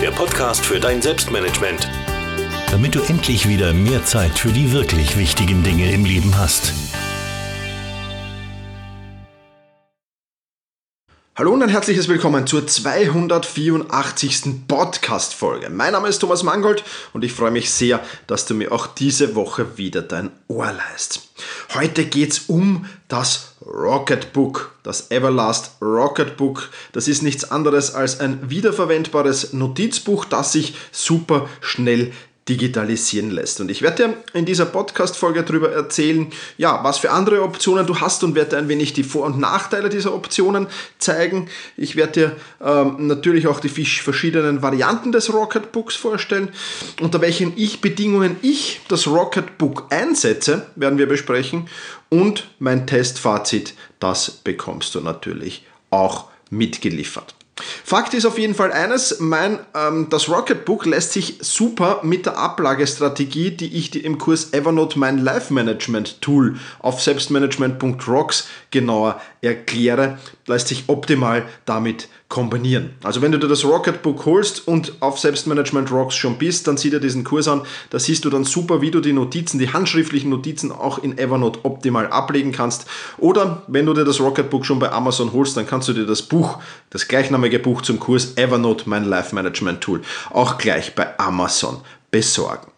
der Podcast für dein Selbstmanagement. Damit du endlich wieder mehr Zeit für die wirklich wichtigen Dinge im Leben hast. Hallo und ein herzliches Willkommen zur 284. Podcast-Folge. Mein Name ist Thomas Mangold und ich freue mich sehr, dass du mir auch diese Woche wieder dein Ohr leist. Heute geht es um das Rocket Book, das Everlast Rocket Book. Das ist nichts anderes als ein wiederverwendbares Notizbuch, das sich super schnell digitalisieren lässt. Und ich werde dir in dieser Podcast-Folge darüber erzählen, ja, was für andere Optionen du hast und werde ein wenig die Vor- und Nachteile dieser Optionen zeigen. Ich werde dir ähm, natürlich auch die verschiedenen Varianten des Rocket Books vorstellen. Unter welchen ich Bedingungen ich das Rocket Book einsetze, werden wir besprechen. Und mein Testfazit, das bekommst du natürlich auch mitgeliefert. Fakt ist auf jeden Fall eines, mein, ähm, das Rocketbook lässt sich super mit der Ablagestrategie, die ich dir im Kurs Evernote mein Life Management Tool auf selbstmanagement.rocks genauer erkläre, lässt sich optimal damit kombinieren. Also wenn du dir das Rocketbook holst und auf Selbstmanagement Rocks schon bist, dann sieh dir diesen Kurs an. Da siehst du dann super, wie du die Notizen, die handschriftlichen Notizen auch in Evernote optimal ablegen kannst. Oder wenn du dir das Rocketbook schon bei Amazon holst, dann kannst du dir das Buch, das gleichnamige Buch zum Kurs Evernote, mein Life Management Tool, auch gleich bei Amazon besorgen.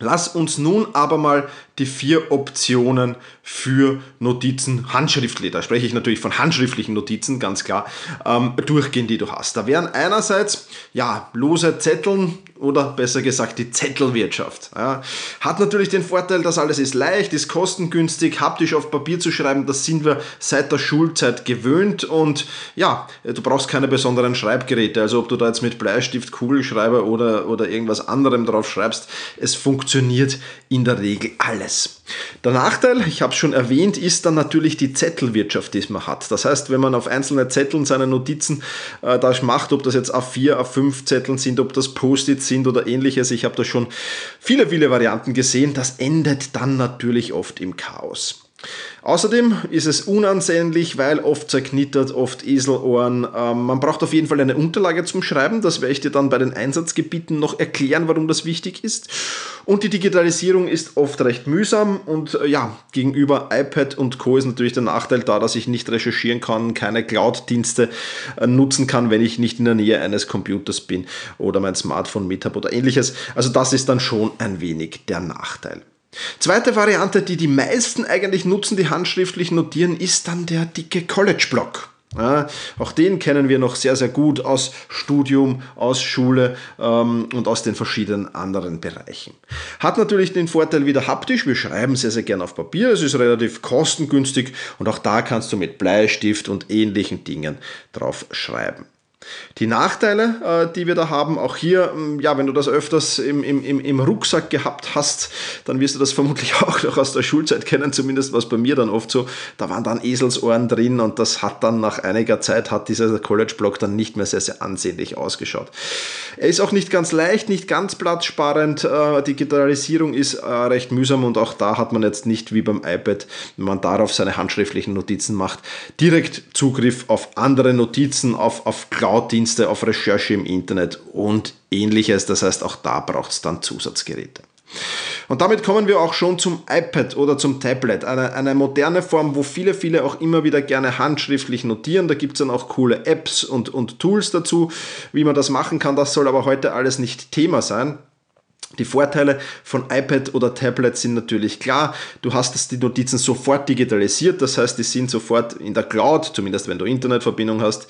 Lass uns nun aber mal die vier Optionen für Notizen handschriftlich, da spreche ich natürlich von handschriftlichen Notizen, ganz klar, ähm, durchgehen, die du hast. Da wären einerseits, ja, lose Zetteln oder besser gesagt die Zettelwirtschaft. Ja. Hat natürlich den Vorteil, dass alles ist leicht, ist kostengünstig, haptisch auf Papier zu schreiben, das sind wir seit der Schulzeit gewöhnt und ja, du brauchst keine besonderen Schreibgeräte, also ob du da jetzt mit Bleistift, Kugelschreiber oder, oder irgendwas anderem drauf schreibst, es funktioniert in der Regel alles alles. Der Nachteil, ich habe es schon erwähnt, ist dann natürlich die Zettelwirtschaft, die man hat. Das heißt, wenn man auf einzelne Zetteln seine Notizen äh, da macht, ob das jetzt A4, A5 Zetteln sind, ob das Post-its sind oder ähnliches, ich habe da schon viele, viele Varianten gesehen, das endet dann natürlich oft im Chaos. Außerdem ist es unansehnlich, weil oft zerknittert, oft Eselohren. Ähm, man braucht auf jeden Fall eine Unterlage zum Schreiben. Das werde ich dir dann bei den Einsatzgebieten noch erklären, warum das wichtig ist. Und die Digitalisierung ist oft recht mühsam und äh, ja, gegenüber iPad und Co. ist natürlich der Nachteil da, dass ich nicht recherchieren kann, keine Cloud-Dienste äh, nutzen kann, wenn ich nicht in der Nähe eines Computers bin oder mein Smartphone mit habe oder ähnliches. Also das ist dann schon ein wenig der Nachteil. Zweite Variante, die die meisten eigentlich nutzen, die handschriftlich notieren, ist dann der dicke College-Block. Ja, auch den kennen wir noch sehr, sehr gut aus Studium, aus Schule ähm, und aus den verschiedenen anderen Bereichen. Hat natürlich den Vorteil wieder haptisch, wir schreiben sehr, sehr gern auf Papier, es ist relativ kostengünstig und auch da kannst du mit Bleistift und ähnlichen Dingen drauf schreiben. Die Nachteile, äh, die wir da haben, auch hier, ähm, ja, wenn du das öfters im, im, im Rucksack gehabt hast, dann wirst du das vermutlich auch noch aus der Schulzeit kennen, zumindest was bei mir dann oft so, da waren dann Eselsohren drin und das hat dann nach einiger Zeit, hat dieser College-Block dann nicht mehr sehr, sehr ansehnlich ausgeschaut. Er ist auch nicht ganz leicht, nicht ganz platzsparend, äh, Digitalisierung ist äh, recht mühsam und auch da hat man jetzt nicht wie beim iPad, wenn man darauf seine handschriftlichen Notizen macht, direkt Zugriff auf andere Notizen, auf, auf Cloud Cloud-Dienste, auf Recherche im Internet und ähnliches. Das heißt, auch da braucht es dann Zusatzgeräte. Und damit kommen wir auch schon zum iPad oder zum Tablet, eine, eine moderne Form, wo viele, viele auch immer wieder gerne handschriftlich notieren. Da gibt es dann auch coole Apps und, und Tools dazu, wie man das machen kann. Das soll aber heute alles nicht Thema sein. Die Vorteile von iPad oder Tablet sind natürlich klar. Du hast die Notizen sofort digitalisiert, das heißt, die sind sofort in der Cloud, zumindest wenn du Internetverbindung hast.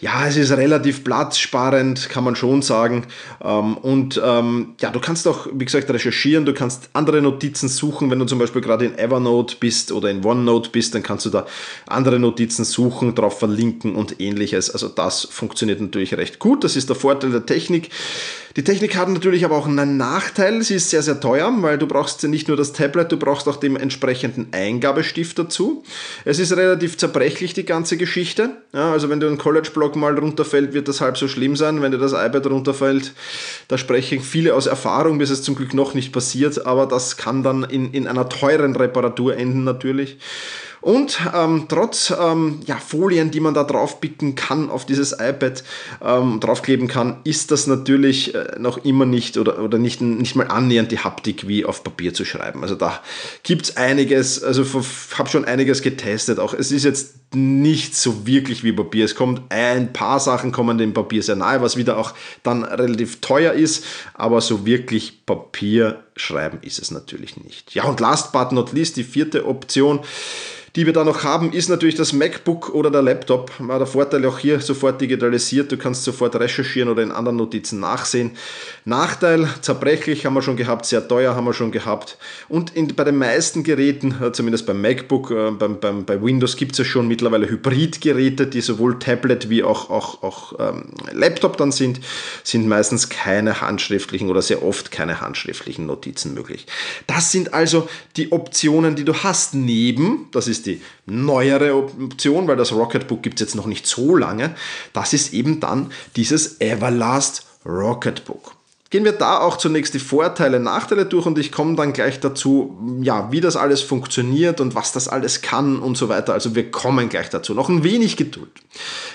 Ja, es ist relativ platzsparend, kann man schon sagen. Ähm, und ähm, ja, du kannst auch, wie gesagt, recherchieren, du kannst andere Notizen suchen. Wenn du zum Beispiel gerade in Evernote bist oder in OneNote bist, dann kannst du da andere Notizen suchen, drauf verlinken und ähnliches. Also das funktioniert natürlich recht gut. Das ist der Vorteil der Technik. Die Technik hat natürlich aber auch einen Nachteil. Sie ist sehr, sehr teuer, weil du brauchst nicht nur das Tablet, du brauchst auch den entsprechenden Eingabestift dazu. Es ist relativ zerbrechlich, die ganze Geschichte. Ja, also wenn du einen College-Block mal runterfällt, wird das halb so schlimm sein. Wenn dir das iPad runterfällt, da sprechen viele aus Erfahrung, bis es zum Glück noch nicht passiert, aber das kann dann in, in einer teuren Reparatur enden natürlich. Und ähm, trotz ähm, ja, Folien, die man da draufpicken kann auf dieses iPad, ähm, draufkleben kann, ist das natürlich äh, noch immer nicht oder, oder nicht, nicht mal annähernd die Haptik wie auf Papier zu schreiben. Also da gibt es einiges, also habe schon einiges getestet. Auch es ist jetzt nicht so wirklich wie Papier. Es kommt ein paar Sachen kommen dem Papier sehr nahe, was wieder auch dann relativ teuer ist, aber so wirklich Papier schreiben ist es natürlich nicht. Ja, und last but not least, die vierte Option die wir da noch haben, ist natürlich das MacBook oder der Laptop. Der Vorteil auch hier sofort digitalisiert, du kannst sofort recherchieren oder in anderen Notizen nachsehen. Nachteil, zerbrechlich haben wir schon gehabt, sehr teuer haben wir schon gehabt. Und in, bei den meisten Geräten, äh, zumindest beim MacBook, äh, beim, beim, bei Windows gibt es ja schon mittlerweile Hybridgeräte, die sowohl Tablet wie auch, auch, auch ähm, Laptop dann sind, sind meistens keine handschriftlichen oder sehr oft keine handschriftlichen Notizen möglich. Das sind also die Optionen, die du hast neben, das ist ist die neuere Option, weil das Rocketbook gibt es jetzt noch nicht so lange. Das ist eben dann dieses Everlast Rocketbook. Gehen wir da auch zunächst die Vorteile, Nachteile durch und ich komme dann gleich dazu, ja, wie das alles funktioniert und was das alles kann und so weiter. Also wir kommen gleich dazu. Noch ein wenig Geduld.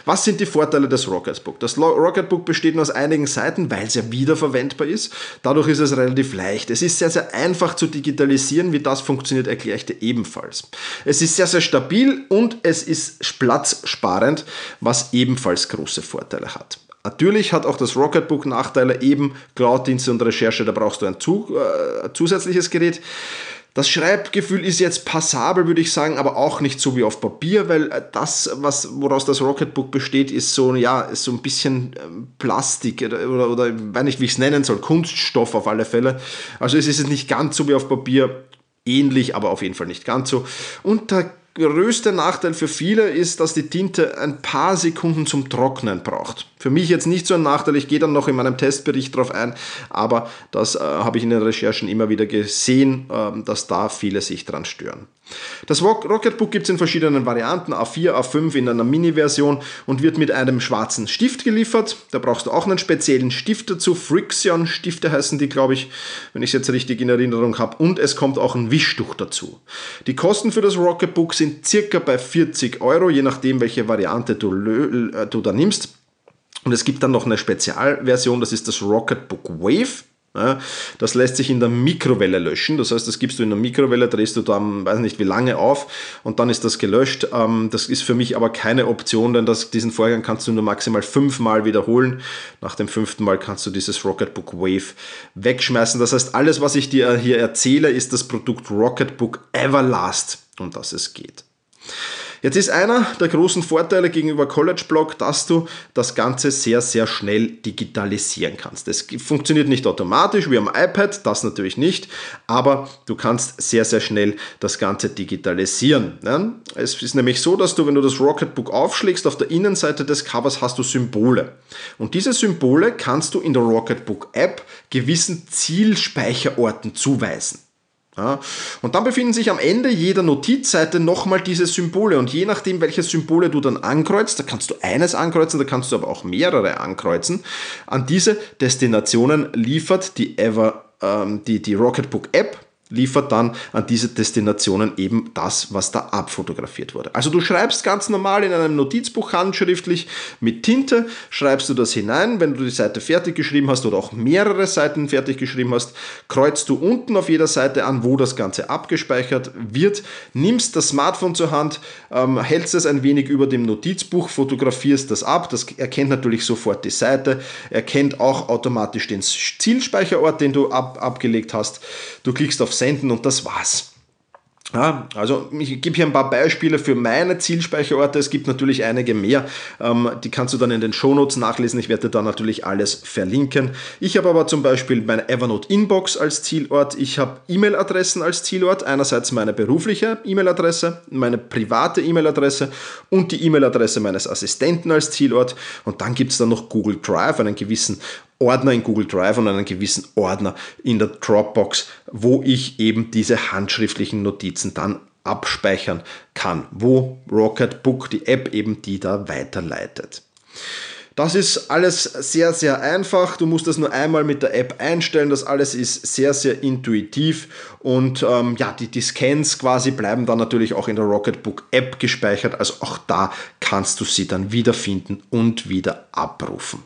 Was sind die Vorteile des Rocketbook? Das Rocketbook besteht nur aus einigen Seiten, weil es ja wiederverwendbar ist. Dadurch ist es relativ leicht. Es ist sehr, sehr einfach zu digitalisieren. Wie das funktioniert, erkläre ich dir ebenfalls. Es ist sehr, sehr stabil und es ist platzsparend, was ebenfalls große Vorteile hat. Natürlich hat auch das Rocketbook Nachteile, eben Cloud-Dienste und Recherche, da brauchst du ein zu, äh, zusätzliches Gerät. Das Schreibgefühl ist jetzt passabel, würde ich sagen, aber auch nicht so wie auf Papier, weil äh, das, was, woraus das Rocketbook besteht, ist so, ja, ist so ein bisschen ähm, Plastik oder, oder, oder weiß nicht, wie ich es nennen soll, Kunststoff auf alle Fälle. Also es ist nicht ganz so wie auf Papier, ähnlich, aber auf jeden Fall nicht ganz so. Und der größte Nachteil für viele ist, dass die Tinte ein paar Sekunden zum Trocknen braucht. Für mich jetzt nicht so ein Nachteil, ich gehe dann noch in meinem Testbericht darauf ein, aber das äh, habe ich in den Recherchen immer wieder gesehen, äh, dass da viele sich dran stören. Das Rocketbook gibt es in verschiedenen Varianten, A4, A5 in einer Mini-Version und wird mit einem schwarzen Stift geliefert. Da brauchst du auch einen speziellen Stift dazu. Frixion-Stifte heißen die, glaube ich, wenn ich es jetzt richtig in Erinnerung habe. Und es kommt auch ein Wischtuch dazu. Die Kosten für das Rocketbook sind circa bei 40 Euro, je nachdem, welche Variante du, äh, du da nimmst. Und es gibt dann noch eine Spezialversion, das ist das Rocketbook Wave. Das lässt sich in der Mikrowelle löschen. Das heißt, das gibst du in der Mikrowelle, drehst du dann, weiß nicht wie lange auf und dann ist das gelöscht. Ähm, das ist für mich aber keine Option, denn das, diesen Vorgang kannst du nur maximal fünfmal wiederholen. Nach dem fünften Mal kannst du dieses Rocketbook Wave wegschmeißen. Das heißt, alles, was ich dir hier erzähle, ist das Produkt Rocketbook Everlast, um das es geht. Jetzt ist einer der großen Vorteile gegenüber College Blog, dass du das Ganze sehr, sehr schnell digitalisieren kannst. Das funktioniert nicht automatisch wie am iPad, das natürlich nicht, aber du kannst sehr, sehr schnell das Ganze digitalisieren. Es ist nämlich so, dass du, wenn du das Rocketbook aufschlägst, auf der Innenseite des Covers hast du Symbole. Und diese Symbole kannst du in der Rocketbook App gewissen Zielspeicherorten zuweisen. Ja, und dann befinden sich am Ende jeder Notizseite nochmal diese Symbole. Und je nachdem, welche Symbole du dann ankreuzt, da kannst du eines ankreuzen, da kannst du aber auch mehrere ankreuzen, an diese Destinationen liefert die Ever, ähm, die, die Rocketbook App liefert dann an diese Destinationen eben das, was da abfotografiert wurde. Also du schreibst ganz normal in einem Notizbuch handschriftlich mit Tinte, schreibst du das hinein, wenn du die Seite fertig geschrieben hast oder auch mehrere Seiten fertig geschrieben hast, kreuzt du unten auf jeder Seite an, wo das Ganze abgespeichert wird, nimmst das Smartphone zur Hand, ähm, hältst es ein wenig über dem Notizbuch, fotografierst das ab, das erkennt natürlich sofort die Seite, erkennt auch automatisch den Zielspeicherort, den du ab, abgelegt hast, du klickst auf Senden und das war's. Ja, also ich gebe hier ein paar Beispiele für meine Zielspeicherorte. Es gibt natürlich einige mehr. Ähm, die kannst du dann in den Shownotes nachlesen. Ich werde da natürlich alles verlinken. Ich habe aber zum Beispiel meine Evernote Inbox als Zielort. Ich habe E-Mail-Adressen als Zielort. Einerseits meine berufliche E-Mail-Adresse, meine private E-Mail-Adresse und die E-Mail-Adresse meines Assistenten als Zielort. Und dann gibt es dann noch Google Drive, einen gewissen Ordner in Google Drive und einen gewissen Ordner in der Dropbox, wo ich eben diese handschriftlichen Notizen dann abspeichern kann, wo Rocketbook, die App eben die da weiterleitet. Das ist alles sehr, sehr einfach. Du musst das nur einmal mit der App einstellen. Das alles ist sehr, sehr intuitiv. Und ähm, ja, die, die Scans quasi bleiben dann natürlich auch in der Rocketbook App gespeichert. Also auch da kannst du sie dann wiederfinden und wieder abrufen.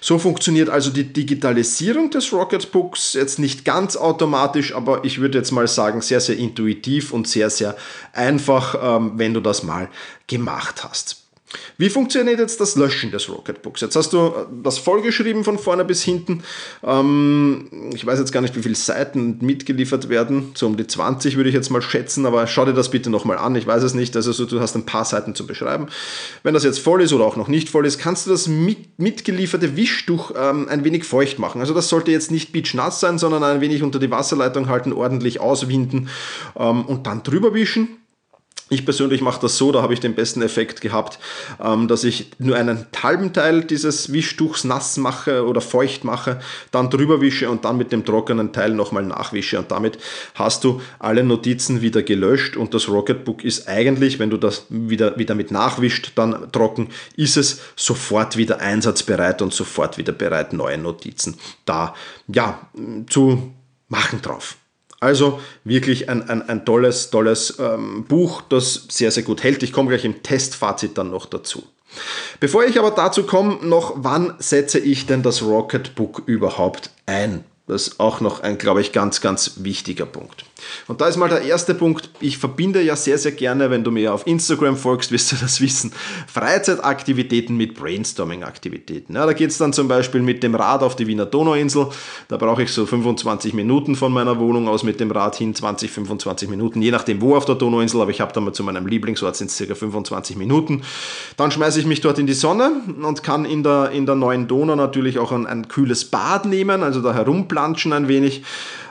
So funktioniert also die Digitalisierung des Rocketbooks jetzt nicht ganz automatisch, aber ich würde jetzt mal sagen, sehr, sehr intuitiv und sehr, sehr einfach, ähm, wenn du das mal gemacht hast. Wie funktioniert jetzt das Löschen des Rocketbooks? Jetzt hast du äh, das vollgeschrieben von vorne bis hinten. Ähm, ich weiß jetzt gar nicht, wie viele Seiten mitgeliefert werden. So um die 20 würde ich jetzt mal schätzen, aber schau dir das bitte nochmal an. Ich weiß es nicht. Also du hast ein paar Seiten zu beschreiben. Wenn das jetzt voll ist oder auch noch nicht voll ist, kannst du das mit, mitgelieferte Wischtuch ähm, ein wenig feucht machen. Also das sollte jetzt nicht nass sein, sondern ein wenig unter die Wasserleitung halten, ordentlich auswinden ähm, und dann drüber wischen ich persönlich mache das so, da habe ich den besten Effekt gehabt, ähm, dass ich nur einen halben Teil dieses Wischtuchs nass mache oder feucht mache, dann drüber wische und dann mit dem trockenen Teil nochmal nachwische. Und damit hast du alle Notizen wieder gelöscht und das Rocketbook ist eigentlich, wenn du das wieder, wieder mit nachwischt, dann trocken, ist es sofort wieder einsatzbereit und sofort wieder bereit, neue Notizen da ja, zu machen drauf. Also wirklich ein, ein, ein tolles, tolles ähm, Buch, das sehr, sehr gut hält. Ich komme gleich im Testfazit dann noch dazu. Bevor ich aber dazu komme, noch wann setze ich denn das Rocketbook überhaupt ein? Das ist auch noch ein, glaube ich, ganz, ganz wichtiger Punkt. Und da ist mal der erste Punkt. Ich verbinde ja sehr, sehr gerne, wenn du mir auf Instagram folgst, wirst du das wissen, Freizeitaktivitäten mit Brainstorming-Aktivitäten. Ja, da geht es dann zum Beispiel mit dem Rad auf die Wiener Donauinsel. Da brauche ich so 25 Minuten von meiner Wohnung aus mit dem Rad hin, 20, 25 Minuten, je nachdem wo auf der Donauinsel, aber ich habe da mal zu meinem Lieblingsort sind es circa 25 Minuten. Dann schmeiße ich mich dort in die Sonne und kann in der, in der neuen Donau natürlich auch ein, ein kühles Bad nehmen, also da herumplanschen ein wenig.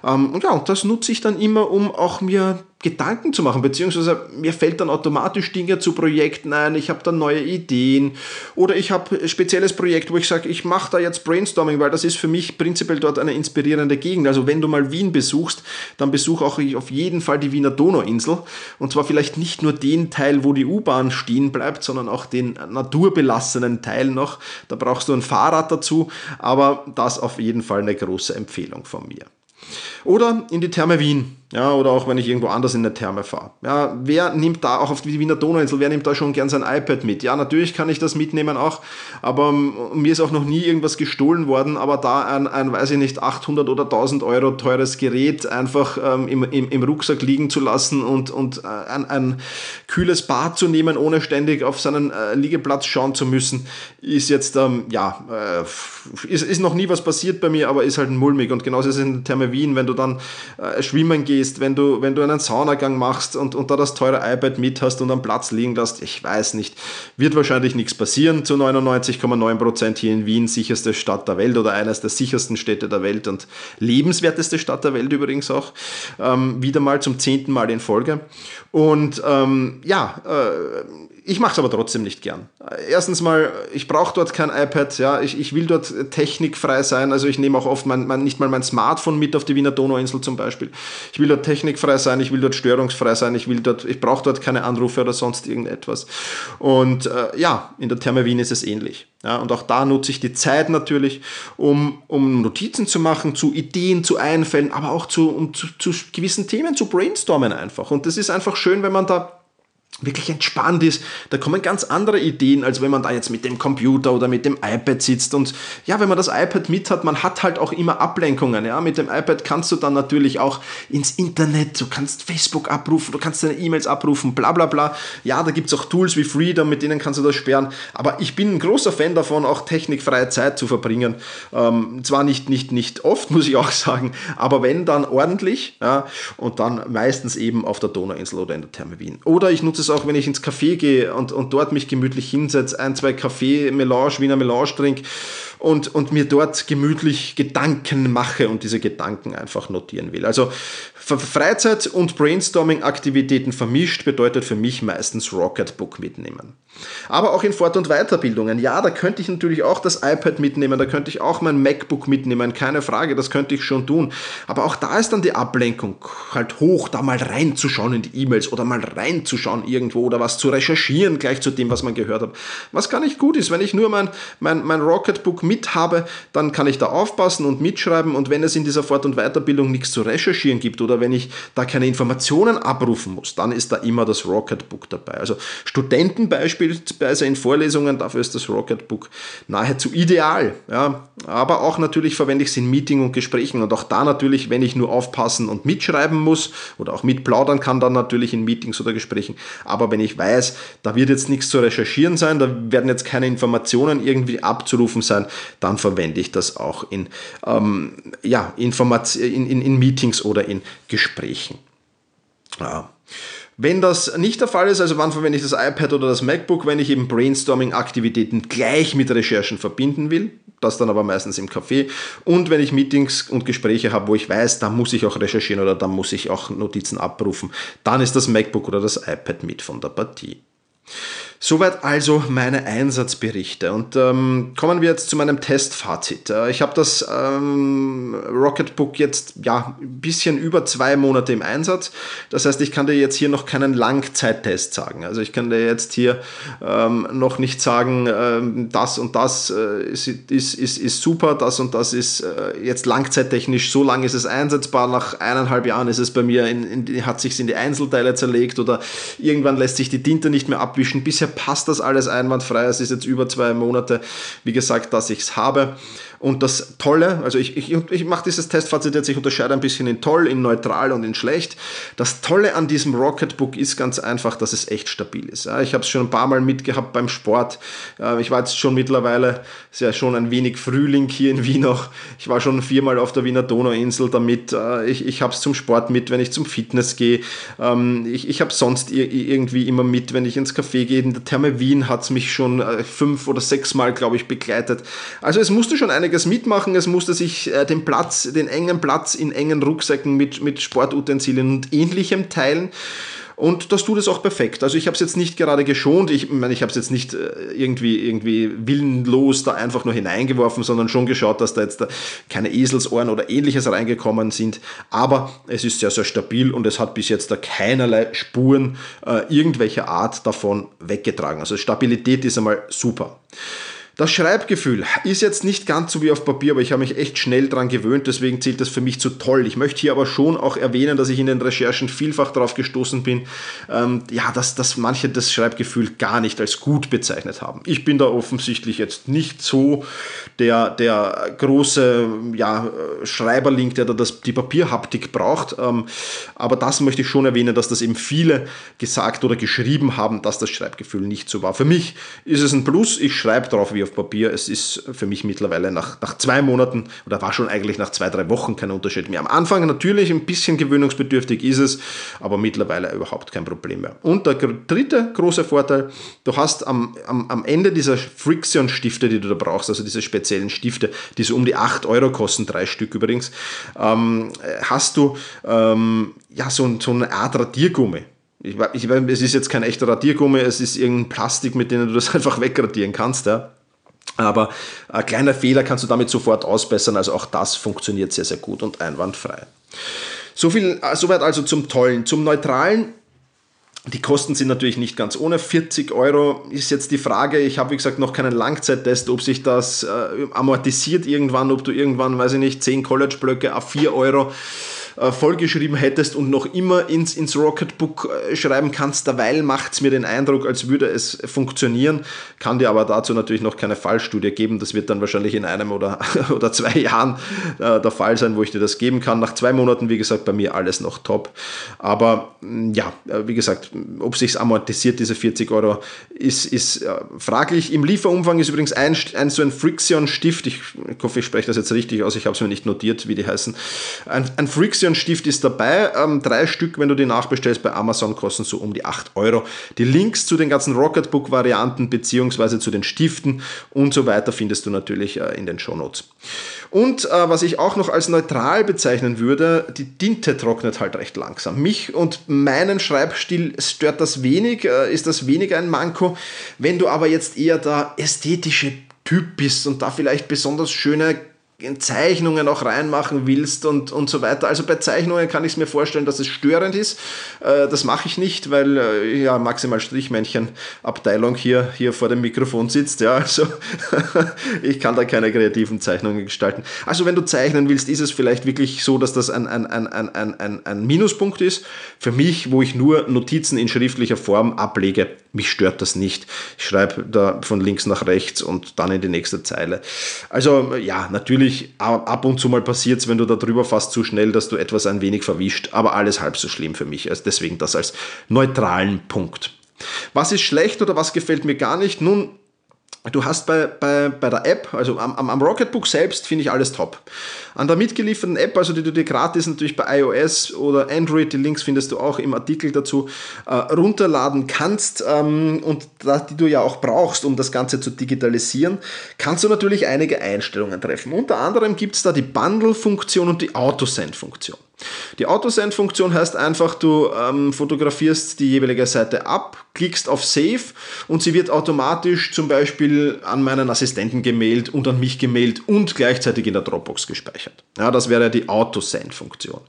Ähm, und ja, und das nutze ich dann immer, um auch mir Gedanken zu machen, beziehungsweise mir fällt dann automatisch Dinge zu Projekten ein, ich habe dann neue Ideen oder ich habe ein spezielles Projekt, wo ich sage, ich mache da jetzt Brainstorming, weil das ist für mich prinzipiell dort eine inspirierende Gegend. Also wenn du mal Wien besuchst, dann besuch auch auf jeden Fall die Wiener Donauinsel und zwar vielleicht nicht nur den Teil, wo die U-Bahn stehen bleibt, sondern auch den naturbelassenen Teil noch. Da brauchst du ein Fahrrad dazu, aber das auf jeden Fall eine große Empfehlung von mir. Oder in die Therme Wien. Ja, oder auch wenn ich irgendwo anders in der Therme fahre. Ja, wer nimmt da auch auf die Wiener Donauinsel, wer nimmt da schon gern sein iPad mit? Ja, natürlich kann ich das mitnehmen auch, aber ähm, mir ist auch noch nie irgendwas gestohlen worden, aber da ein, ein weiß ich nicht, 800 oder 1000 Euro teures Gerät einfach ähm, im, im, im Rucksack liegen zu lassen und, und äh, ein, ein kühles Bad zu nehmen, ohne ständig auf seinen äh, Liegeplatz schauen zu müssen, ist jetzt, ähm, ja, äh, ist, ist noch nie was passiert bei mir, aber ist halt ein mulmig und genauso ist es in der Therme Wien, wenn du dann äh, schwimmen gehst, gehst, wenn du, wenn du einen Saunagang machst und, und da das teure iPad mit hast und am Platz liegen lässt, ich weiß nicht, wird wahrscheinlich nichts passieren. Zu 99,9% hier in Wien, sicherste Stadt der Welt oder eines der sichersten Städte der Welt und lebenswerteste Stadt der Welt übrigens auch, ähm, wieder mal zum zehnten Mal in Folge. Und ähm, ja, äh, ich mache es aber trotzdem nicht gern. Erstens mal, ich brauche dort kein iPad, ja, ich, ich will dort technikfrei sein, also ich nehme auch oft mein, mein, nicht mal mein Smartphone mit auf die Wiener Donauinsel zum Beispiel. Ich will dort technikfrei sein, ich will dort störungsfrei sein, ich will dort, ich brauche dort keine Anrufe oder sonst irgendetwas. Und äh, ja, in der Therme Wien ist es ähnlich. Ja, und auch da nutze ich die Zeit natürlich, um, um Notizen zu machen, zu Ideen, zu Einfällen, aber auch zu, um zu, zu gewissen Themen zu brainstormen einfach. Und das ist einfach schön, wenn man da wirklich entspannt ist, da kommen ganz andere Ideen, als wenn man da jetzt mit dem Computer oder mit dem iPad sitzt. Und ja, wenn man das iPad mit hat, man hat halt auch immer Ablenkungen. Ja, mit dem iPad kannst du dann natürlich auch ins Internet, du kannst Facebook abrufen, du kannst deine E-Mails abrufen, bla bla bla. Ja, da gibt es auch Tools wie Freedom, mit denen kannst du das sperren. Aber ich bin ein großer Fan davon, auch technikfreie Zeit zu verbringen. Ähm, zwar nicht, nicht, nicht oft, muss ich auch sagen, aber wenn, dann ordentlich. Ja, und dann meistens eben auf der Donauinsel oder in der Therme Wien. Oder ich nutze es auch, wenn ich ins Café gehe und, und dort mich gemütlich hinsetze, ein, zwei Kaffee, Melange, Wiener Melange trinke und, und mir dort gemütlich Gedanken mache und diese Gedanken einfach notieren will. Also Freizeit- und Brainstorming-Aktivitäten vermischt bedeutet für mich meistens Rocketbook mitnehmen. Aber auch in Fort- und Weiterbildungen. Ja, da könnte ich natürlich auch das iPad mitnehmen, da könnte ich auch mein MacBook mitnehmen, keine Frage, das könnte ich schon tun. Aber auch da ist dann die Ablenkung halt hoch, da mal reinzuschauen in die E-Mails oder mal reinzuschauen irgendwo oder was zu recherchieren gleich zu dem, was man gehört hat. Was gar nicht gut ist, wenn ich nur mein, mein, mein Rocketbook mit habe, dann kann ich da aufpassen und mitschreiben und wenn es in dieser Fort- und Weiterbildung nichts zu recherchieren gibt oder wenn ich da keine Informationen abrufen muss, dann ist da immer das Rocketbook dabei. Also Studenten beispielsweise in Vorlesungen, dafür ist das Rocketbook nahezu ideal. Ja. Aber auch natürlich verwende ich es in Meeting und Gesprächen und auch da natürlich, wenn ich nur aufpassen und mitschreiben muss oder auch mitplaudern kann, dann natürlich in Meetings oder Gesprächen. Aber wenn ich weiß, da wird jetzt nichts zu recherchieren sein, da werden jetzt keine Informationen irgendwie abzurufen sein, dann verwende ich das auch in, ähm, ja, in, in, in Meetings oder in Gesprächen. Ja. Wenn das nicht der Fall ist, also wann verwende ich das iPad oder das MacBook, wenn ich eben Brainstorming-Aktivitäten gleich mit Recherchen verbinden will, das dann aber meistens im Café und wenn ich Meetings und Gespräche habe, wo ich weiß, da muss ich auch recherchieren oder da muss ich auch Notizen abrufen, dann ist das MacBook oder das iPad mit von der Partie. Soweit also meine Einsatzberichte. Und ähm, kommen wir jetzt zu meinem Testfazit. Äh, ich habe das ähm, Rocketbook jetzt ja ein bisschen über zwei Monate im Einsatz. Das heißt, ich kann dir jetzt hier noch keinen Langzeittest sagen. Also ich kann dir jetzt hier ähm, noch nicht sagen, ähm, das und das äh, ist, ist, ist, ist super, das und das ist äh, jetzt langzeittechnisch, so lange ist es einsetzbar. Nach eineinhalb Jahren ist es bei mir, in, in, hat sich in die Einzelteile zerlegt oder irgendwann lässt sich die Tinte nicht mehr abwischen. Bisher passt das alles einwandfrei. Es ist jetzt über zwei Monate, wie gesagt, dass ich es habe. Und das Tolle, also ich, ich, ich mache dieses Testfazit jetzt, ich unterscheide ein bisschen in toll, in neutral und in schlecht. Das Tolle an diesem Rocketbook ist ganz einfach, dass es echt stabil ist. Ich habe es schon ein paar Mal mitgehabt beim Sport. Ich war jetzt schon mittlerweile, ist ja schon ein wenig Frühling hier in Wien auch. Ich war schon viermal auf der Wiener Donauinsel damit. Ich, ich habe es zum Sport mit, wenn ich zum Fitness gehe. Ähm, ich, ich habe sonst irgendwie immer mit, wenn ich ins Café gehe. In der Therme Wien hat es mich schon äh, fünf oder sechs Mal, glaube ich, begleitet. Also es musste schon eine einiges mitmachen. Es musste sich äh, den Platz, den engen Platz in engen Rucksäcken mit, mit Sportutensilien und ähnlichem teilen. Und das tut es auch perfekt. Also ich habe es jetzt nicht gerade geschont, ich meine, ich habe es jetzt nicht äh, irgendwie, irgendwie willenlos da einfach nur hineingeworfen, sondern schon geschaut, dass da jetzt da keine Eselsohren oder ähnliches reingekommen sind. Aber es ist sehr, sehr stabil und es hat bis jetzt da keinerlei Spuren äh, irgendwelcher Art davon weggetragen. Also Stabilität ist einmal super. Das Schreibgefühl ist jetzt nicht ganz so wie auf Papier, aber ich habe mich echt schnell daran gewöhnt, deswegen zählt das für mich zu toll. Ich möchte hier aber schon auch erwähnen, dass ich in den Recherchen vielfach darauf gestoßen bin, ähm, ja, dass, dass manche das Schreibgefühl gar nicht als gut bezeichnet haben. Ich bin da offensichtlich jetzt nicht so der, der große ja, Schreiberling, der da das, die Papierhaptik braucht, ähm, aber das möchte ich schon erwähnen, dass das eben viele gesagt oder geschrieben haben, dass das Schreibgefühl nicht so war. Für mich ist es ein Plus, ich schreibe drauf wie auf Papier. Es ist für mich mittlerweile nach, nach zwei Monaten oder war schon eigentlich nach zwei, drei Wochen kein Unterschied mehr. Am Anfang natürlich ein bisschen gewöhnungsbedürftig ist es, aber mittlerweile überhaupt kein Problem mehr. Und der dritte große Vorteil, du hast am, am, am Ende dieser Friction-Stifte, die du da brauchst, also diese speziellen Stifte, die so um die 8 Euro kosten, drei Stück übrigens, ähm, hast du ähm, ja, so, so eine Art Radiergummi. Ich, ich, es ist jetzt kein echter Radiergummi, es ist irgendein Plastik, mit dem du das einfach wegradieren kannst. Ja. Aber ein kleiner Fehler kannst du damit sofort ausbessern. Also auch das funktioniert sehr, sehr gut und einwandfrei. So viel, äh, soweit also zum Tollen. Zum Neutralen die Kosten sind natürlich nicht ganz ohne. 40 Euro ist jetzt die Frage. Ich habe, wie gesagt, noch keinen Langzeittest, ob sich das äh, amortisiert irgendwann, ob du irgendwann, weiß ich nicht, 10 College-Blöcke auf 4 Euro äh, vollgeschrieben hättest und noch immer ins, ins Rocketbook äh, schreiben kannst. Derweil macht es mir den Eindruck, als würde es funktionieren. Kann dir aber dazu natürlich noch keine Fallstudie geben. Das wird dann wahrscheinlich in einem oder, oder zwei Jahren äh, der Fall sein, wo ich dir das geben kann. Nach zwei Monaten, wie gesagt, bei mir alles noch top. Aber mm, ja, äh, wie gesagt, ob sich amortisiert, diese 40 Euro, ist, ist äh, fraglich. Im Lieferumfang ist übrigens ein, ein so ein Friction-Stift. Ich, ich hoffe, ich spreche das jetzt richtig aus. Ich habe es mir nicht notiert, wie die heißen. Ein, ein Friction Stift ist dabei. Ähm, drei Stück, wenn du die nachbestellst bei Amazon, kosten so um die 8 Euro. Die Links zu den ganzen Rocketbook-Varianten beziehungsweise zu den Stiften und so weiter findest du natürlich äh, in den Shownotes. Und äh, was ich auch noch als neutral bezeichnen würde, die Tinte trocknet halt recht langsam. Mich und meinen Schreibstil stört das wenig, äh, ist das weniger ein Manko. Wenn du aber jetzt eher der ästhetische Typ bist und da vielleicht besonders schöne Zeichnungen auch reinmachen willst und, und so weiter. Also bei Zeichnungen kann ich es mir vorstellen, dass es störend ist. Äh, das mache ich nicht, weil äh, ja maximal Strichmännchen Abteilung hier, hier vor dem Mikrofon sitzt. Ja, also ich kann da keine kreativen Zeichnungen gestalten. Also wenn du zeichnen willst, ist es vielleicht wirklich so, dass das ein, ein, ein, ein, ein, ein Minuspunkt ist. Für mich, wo ich nur Notizen in schriftlicher Form ablege, mich stört das nicht. Ich schreibe da von links nach rechts und dann in die nächste Zeile. Also ja, natürlich ab und zu mal passiert es, wenn du da drüber fast zu schnell, dass du etwas ein wenig verwischt, aber alles halb so schlimm für mich. Also deswegen das als neutralen Punkt. Was ist schlecht oder was gefällt mir gar nicht? Nun, Du hast bei, bei, bei der App, also am, am Rocketbook selbst, finde ich alles top. An der mitgelieferten App, also die du dir gratis natürlich bei iOS oder Android, die Links findest du auch im Artikel dazu, äh, runterladen kannst ähm, und da, die du ja auch brauchst, um das Ganze zu digitalisieren, kannst du natürlich einige Einstellungen treffen. Unter anderem gibt es da die Bundle-Funktion und die Autosend-Funktion. Die Autosend-Funktion heißt einfach, du ähm, fotografierst die jeweilige Seite ab, klickst auf Save und sie wird automatisch zum Beispiel an meinen Assistenten gemailt und an mich gemailt und gleichzeitig in der Dropbox gespeichert. Ja, das wäre die Autosend-Funktion.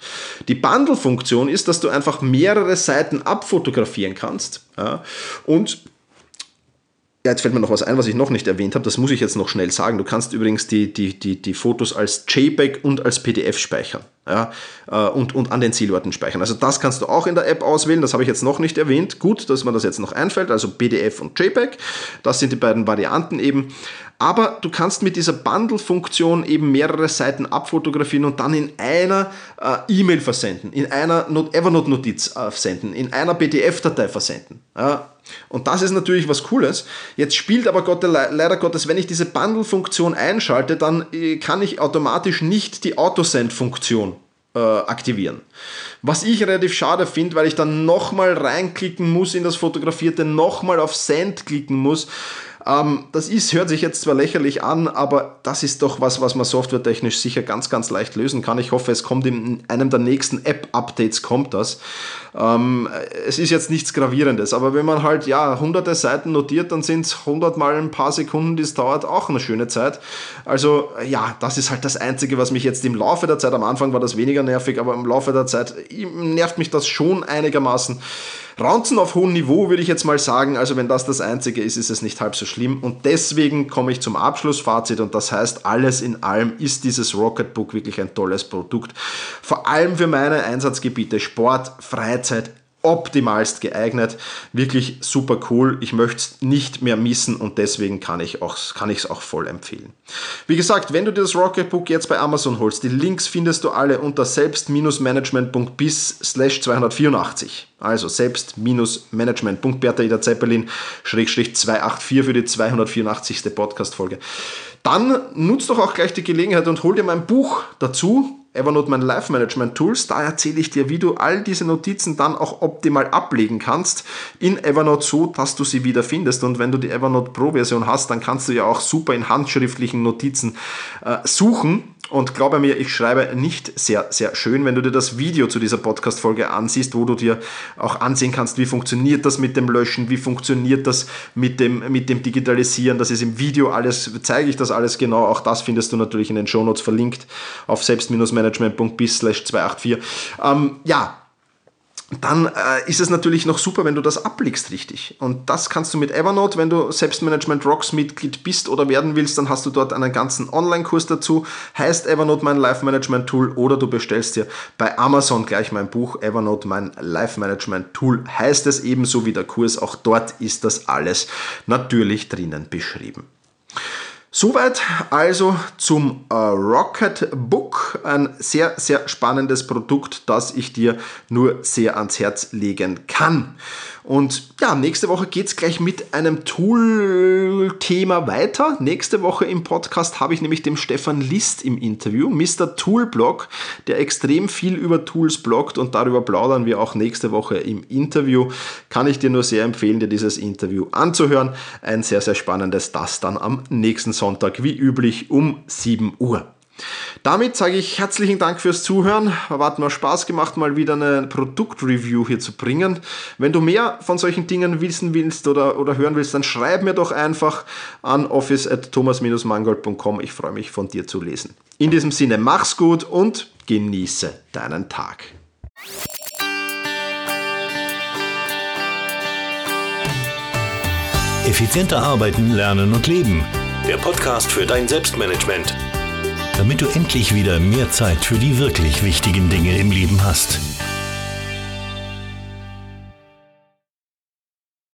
Die Bundle-Funktion ist, dass du einfach mehrere Seiten abfotografieren kannst ja, und ja, jetzt fällt mir noch was ein, was ich noch nicht erwähnt habe. Das muss ich jetzt noch schnell sagen. Du kannst übrigens die, die, die, die Fotos als JPEG und als PDF speichern. Ja, äh, und, und an den Zielorten speichern. Also das kannst du auch in der App auswählen. Das habe ich jetzt noch nicht erwähnt. Gut, dass mir das jetzt noch einfällt. Also PDF und JPEG. Das sind die beiden Varianten eben. Aber du kannst mit dieser Bundle-Funktion eben mehrere Seiten abfotografieren und dann in einer äh, E-Mail versenden, in einer Evernote-Notiz äh, senden, in einer PDF-Datei versenden. Ja, und das ist natürlich was Cooles. Jetzt spielt aber Gott, leider Gottes, wenn ich diese Bundle-Funktion einschalte, dann äh, kann ich automatisch nicht die Autosend-Funktion äh, aktivieren. Was ich relativ schade finde, weil ich dann nochmal reinklicken muss in das Fotografierte, nochmal auf Send klicken muss. Ähm, das ist, hört sich jetzt zwar lächerlich an, aber das ist doch was, was man softwaretechnisch sicher ganz, ganz leicht lösen kann. Ich hoffe, es kommt in einem der nächsten App-Updates kommt das. Ähm, es ist jetzt nichts Gravierendes, aber wenn man halt ja hunderte Seiten notiert, dann sind es hundertmal ein paar Sekunden, das dauert auch eine schöne Zeit. Also ja, das ist halt das Einzige, was mich jetzt im Laufe der Zeit, am Anfang war das weniger nervig, aber im Laufe der Zeit nervt mich das schon einigermaßen Raunzen auf hohem Niveau würde ich jetzt mal sagen. Also wenn das das Einzige ist, ist es nicht halb so schlimm. Und deswegen komme ich zum Abschlussfazit und das heißt, alles in allem ist dieses Rocketbook wirklich ein tolles Produkt. Vor allem für meine Einsatzgebiete Sport, Freizeit, optimalst geeignet. Wirklich super cool. Ich möchte es nicht mehr missen und deswegen kann ich es kann auch voll empfehlen. Wie gesagt, wenn du dir das Rocketbook jetzt bei Amazon holst, die Links findest du alle unter selbst-management.bis slash 284. Also selbst-management.bertha Ida Zeppelin 284 für die 284. Podcast-Folge. Dann nutzt doch auch gleich die Gelegenheit und hol dir mein Buch dazu. Evernote mein Life Management Tools. Da erzähle ich dir, wie du all diese Notizen dann auch optimal ablegen kannst in Evernote so, dass du sie wieder findest. Und wenn du die Evernote Pro Version hast, dann kannst du ja auch super in handschriftlichen Notizen äh, suchen und glaube mir, ich schreibe nicht sehr, sehr schön, wenn du dir das Video zu dieser Podcast-Folge ansiehst, wo du dir auch ansehen kannst, wie funktioniert das mit dem Löschen, wie funktioniert das mit dem, mit dem Digitalisieren. Das ist im Video alles, zeige ich das alles genau. Auch das findest du natürlich in den Shownotes verlinkt auf selbst-management.bis 284. Ähm, ja, dann äh, ist es natürlich noch super, wenn du das ablegst richtig. Und das kannst du mit Evernote, wenn du Selbstmanagement Rocks Mitglied bist oder werden willst, dann hast du dort einen ganzen Online-Kurs dazu. Heißt Evernote mein Life Management Tool oder du bestellst dir bei Amazon gleich mein Buch Evernote mein Life Management Tool. Heißt es ebenso wie der Kurs. Auch dort ist das alles natürlich drinnen beschrieben. Soweit also zum äh, Rocket Book, ein sehr, sehr spannendes Produkt, das ich dir nur sehr ans Herz legen kann. Und ja, nächste Woche geht es gleich mit einem Tool-Thema weiter. Nächste Woche im Podcast habe ich nämlich den Stefan List im Interview, Mr. Toolblog, der extrem viel über Tools bloggt und darüber plaudern wir auch nächste Woche im Interview. Kann ich dir nur sehr empfehlen, dir dieses Interview anzuhören. Ein sehr, sehr spannendes, das dann am nächsten Sonntag wie üblich um 7 Uhr. Damit sage ich herzlichen Dank fürs Zuhören. Hat mir Spaß gemacht, mal wieder eine Produktreview hier zu bringen. Wenn du mehr von solchen Dingen wissen willst oder, oder hören willst, dann schreib mir doch einfach an office.thomas-mangold.com. Ich freue mich von dir zu lesen. In diesem Sinne, mach's gut und genieße deinen Tag. Effizienter arbeiten, lernen und leben. Der Podcast für dein Selbstmanagement damit du endlich wieder mehr Zeit für die wirklich wichtigen Dinge im Leben hast.